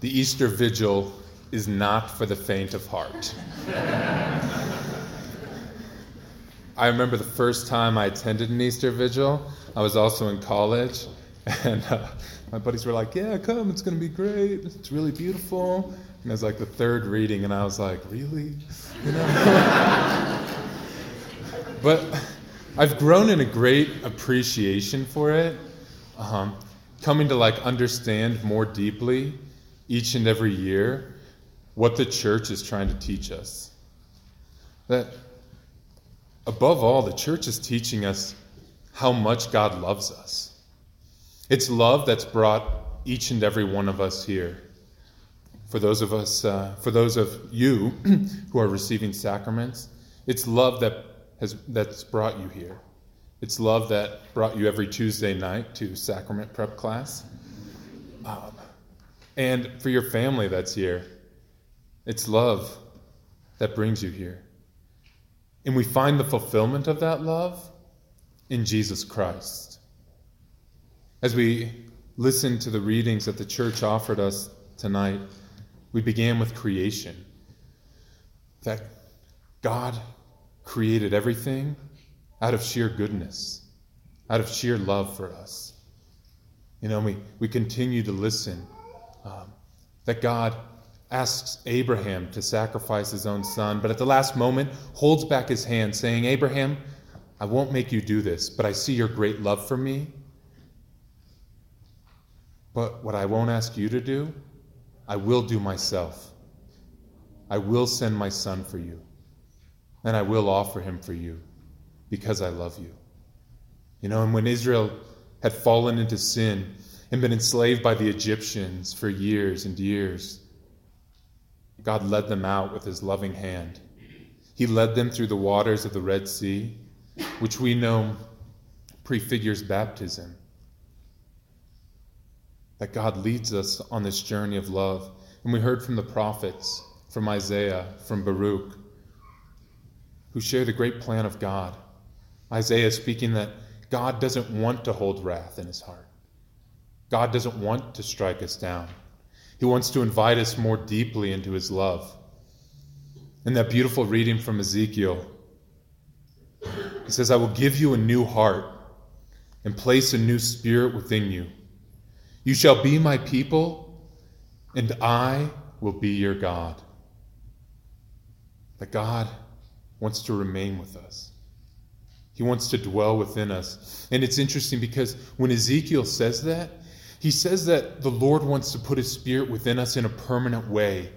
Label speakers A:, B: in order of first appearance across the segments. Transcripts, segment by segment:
A: the Easter Vigil is not for the faint of heart. I remember the first time I attended an Easter Vigil. I was also in college, and uh, my buddies were like, Yeah, come, it's going to be great. It's really beautiful. And it was like the third reading, and I was like, Really? You know? but I've grown in a great appreciation for it, um, coming to like understand more deeply each and every year what the church is trying to teach us. That above all, the church is teaching us how much God loves us. It's love that's brought each and every one of us here. For those of us, uh, for those of you who are receiving sacraments, it's love that has that's brought you here. It's love that brought you every Tuesday night to sacrament prep class. Um, and for your family that's here, it's love that brings you here. And we find the fulfillment of that love in Jesus Christ. As we listen to the readings that the church offered us tonight, we began with creation. That God created everything out of sheer goodness, out of sheer love for us. You know, we, we continue to listen um, that God asks Abraham to sacrifice his own son, but at the last moment holds back his hand, saying, Abraham, I won't make you do this, but I see your great love for me. But what I won't ask you to do, I will do myself. I will send my son for you, and I will offer him for you because I love you. You know, and when Israel had fallen into sin and been enslaved by the Egyptians for years and years, God led them out with his loving hand. He led them through the waters of the Red Sea, which we know prefigures baptism. That God leads us on this journey of love. And we heard from the prophets, from Isaiah, from Baruch, who share the great plan of God. Isaiah speaking that God doesn't want to hold wrath in his heart. God doesn't want to strike us down. He wants to invite us more deeply into his love. In that beautiful reading from Ezekiel, he says, I will give you a new heart and place a new spirit within you. You shall be my people, and I will be your God. That God wants to remain with us. He wants to dwell within us. And it's interesting because when Ezekiel says that, he says that the Lord wants to put his spirit within us in a permanent way.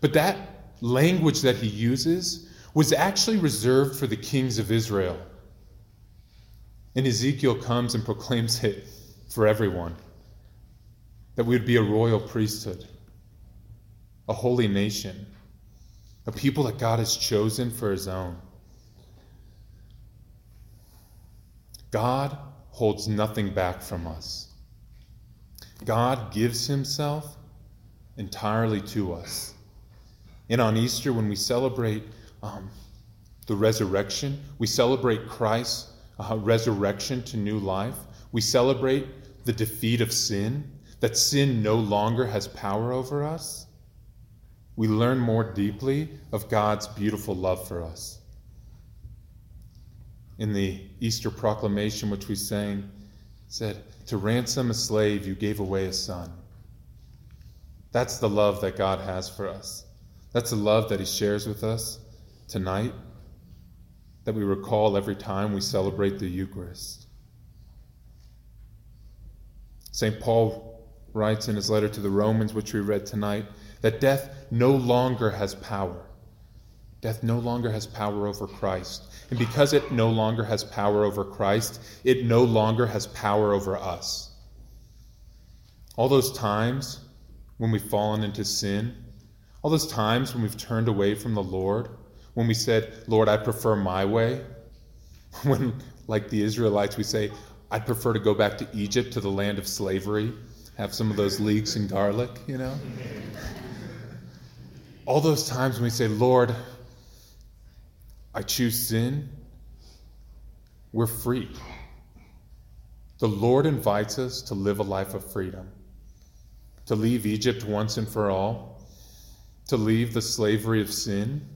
A: But that language that he uses was actually reserved for the kings of Israel. And Ezekiel comes and proclaims it for everyone that we would be a royal priesthood, a holy nation, a people that God has chosen for his own. God holds nothing back from us. God gives himself entirely to us. And on Easter, when we celebrate um, the resurrection, we celebrate Christ's uh, resurrection to new life. We celebrate the defeat of sin, that sin no longer has power over us. We learn more deeply of God's beautiful love for us in the Easter proclamation, which we sang, said, To ransom a slave, you gave away a son. That's the love that God has for us. That's the love that He shares with us tonight, that we recall every time we celebrate the Eucharist. St. Paul writes in his letter to the Romans, which we read tonight, that death no longer has power. Death no longer has power over Christ. And because it no longer has power over Christ, it no longer has power over us. All those times when we've fallen into sin, all those times when we've turned away from the Lord, when we said, Lord, I prefer my way, when, like the Israelites, we say, I'd prefer to go back to Egypt, to the land of slavery, have some of those leeks and garlic, you know? All those times when we say, Lord, I choose sin, we're free. The Lord invites us to live a life of freedom. to leave Egypt once and for all, to leave the slavery of sin,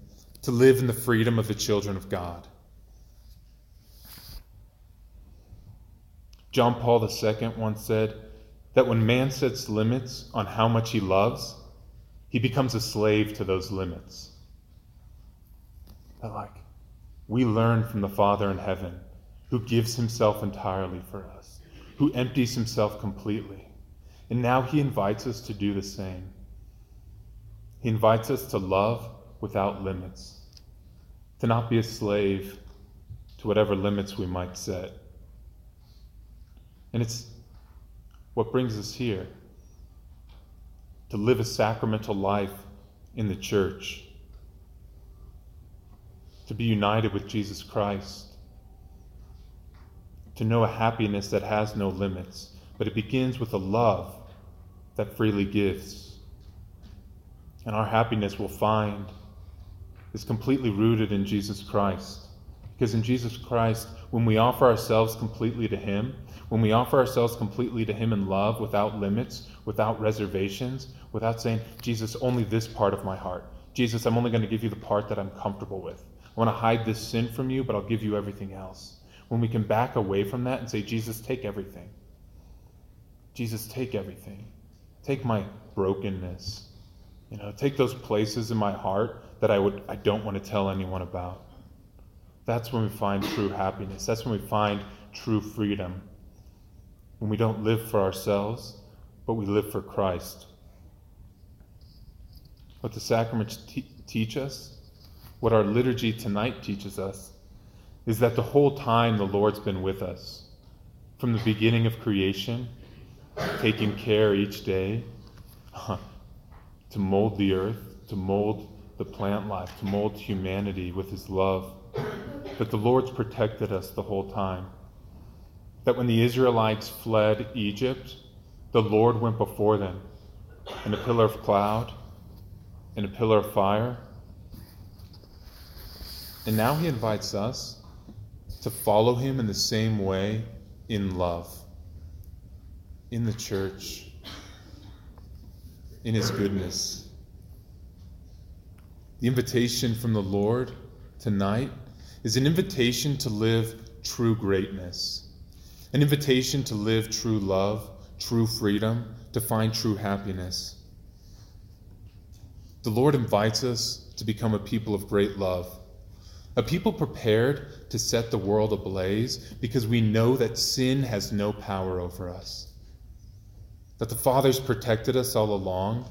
A: to live in the freedom of the children of God. John Paul II once said that when man sets limits on how much he loves, he becomes a slave to those limits. But like, we learn from the Father in heaven who gives himself entirely for us, who empties himself completely. And now he invites us to do the same. He invites us to love without limits, to not be a slave to whatever limits we might set. And it's what brings us here to live a sacramental life in the church, to be united with Jesus Christ, to know a happiness that has no limits, but it begins with a love that freely gives. And our happiness will find is completely rooted in Jesus Christ. Because in Jesus Christ, when we offer ourselves completely to Him, when we offer ourselves completely to Him in love, without limits, without reservations, without saying, Jesus, only this part of my heart. Jesus, I'm only going to give you the part that I'm comfortable with. I want to hide this sin from you, but I'll give you everything else. When we can back away from that and say, Jesus, take everything. Jesus, take everything. Take my brokenness. You know, take those places in my heart that I would I don't want to tell anyone about. That's when we find true happiness. That's when we find true freedom when we don't live for ourselves, but we live for Christ. What the sacraments teach us, what our liturgy tonight teaches us, is that the whole time the Lord's been with us, from the beginning of creation, taking care each day to mold the earth, to mold the plant life, to mold humanity with his love, that the Lord's protected us the whole time that when the Israelites fled Egypt, the Lord went before them in a pillar of cloud, in a pillar of fire. And now he invites us to follow him in the same way in love, in the church, in his goodness. The invitation from the Lord tonight is an invitation to live true greatness an invitation to live true love, true freedom, to find true happiness. The Lord invites us to become a people of great love, a people prepared to set the world ablaze because we know that sin has no power over us, that the Father's protected us all along,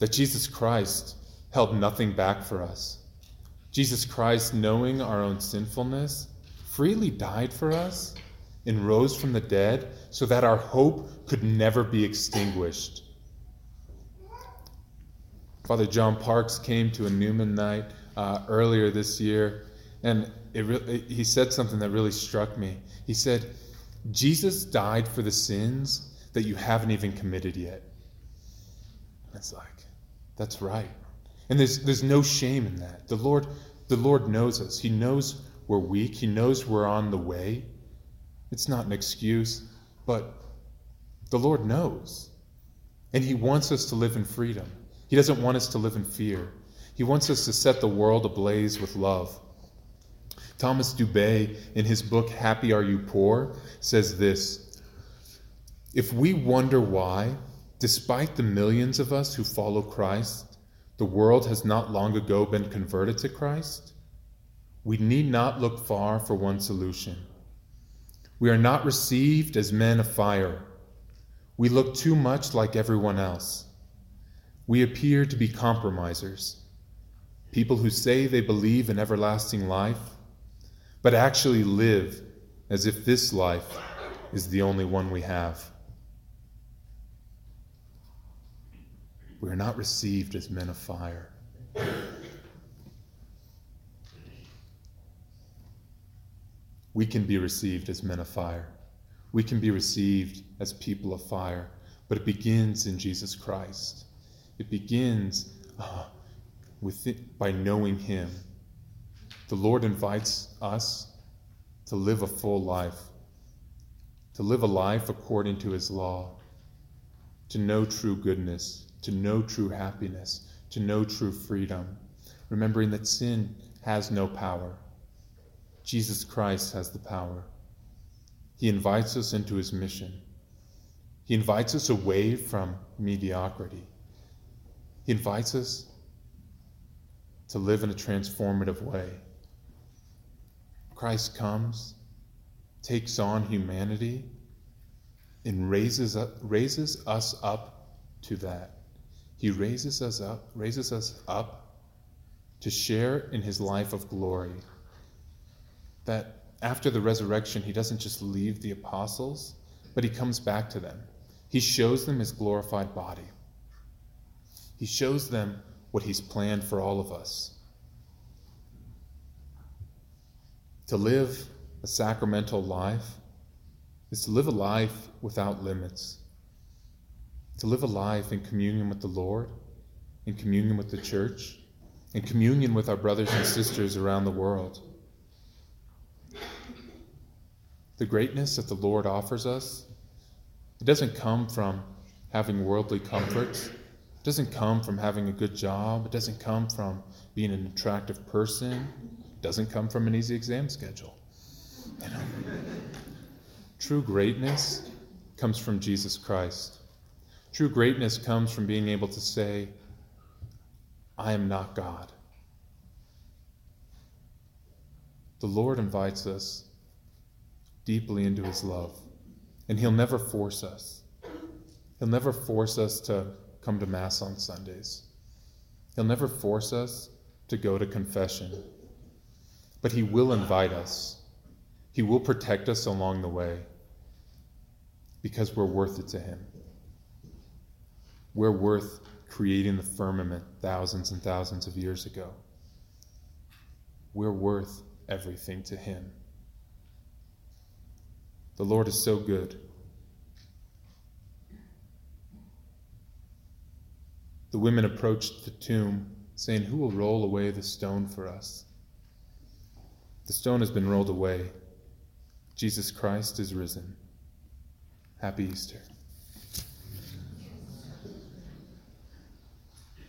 A: that Jesus Christ held nothing back for us. Jesus Christ, knowing our own sinfulness, freely died for us and rose from the dead so that our hope could never be extinguished. Father John Parks came to a Newman night uh, earlier this year, and it re- he said something that really struck me. He said, Jesus died for the sins that you haven't even committed yet. It's like, that's right. And there's, there's no shame in that. The Lord, the Lord knows us. He knows we're weak. He knows we're on the way. It's not an excuse, but the Lord knows. And He wants us to live in freedom. He doesn't want us to live in fear. He wants us to set the world ablaze with love. Thomas Dubay, in his book Happy Are You Poor, says this If we wonder why, despite the millions of us who follow Christ, the world has not long ago been converted to Christ, we need not look far for one solution. We are not received as men of fire. We look too much like everyone else. We appear to be compromisers, people who say they believe in everlasting life, but actually live as if this life is the only one we have. We are not received as men of fire. we can be received as men of fire. We can be received as people of fire. But it begins in Jesus Christ. It begins uh, with it, by knowing Him. The Lord invites us to live a full life, to live a life according to His law, to know true goodness, to know true happiness, to know true freedom, remembering that sin has no power. Jesus Christ has the power. He invites us into his mission. He invites us away from mediocrity. He invites us to live in a transformative way. Christ comes, takes on humanity, and raises, up, raises us up to that. He raises us up, raises us up to share in his life of glory. That after the resurrection, he doesn't just leave the apostles, but he comes back to them. He shows them his glorified body. He shows them what he's planned for all of us. To live a sacramental life is to live a life without limits, to live a life in communion with the Lord, in communion with the church, in communion with our brothers and sisters around the world. The greatness that the Lord offers us, it doesn't come from having worldly comforts. It doesn't come from having a good job. It doesn't come from being an attractive person. It doesn't come from an easy exam schedule. You know? True greatness comes from Jesus Christ. True greatness comes from being able to say, I am not God. The Lord invites us deeply into his love, and he'll never force us. He'll never force us to come to Mass on Sundays. He'll never force us to go to confession, but he will invite us. He will protect us along the way because we're worth it to Him. We're worth creating the firmament thousands and thousands of years ago. We're worth everything to Him. The Lord is so good. The women approached the tomb, saying, Who will roll away the stone for us? The stone has been rolled away. Jesus Christ is risen. Happy Easter.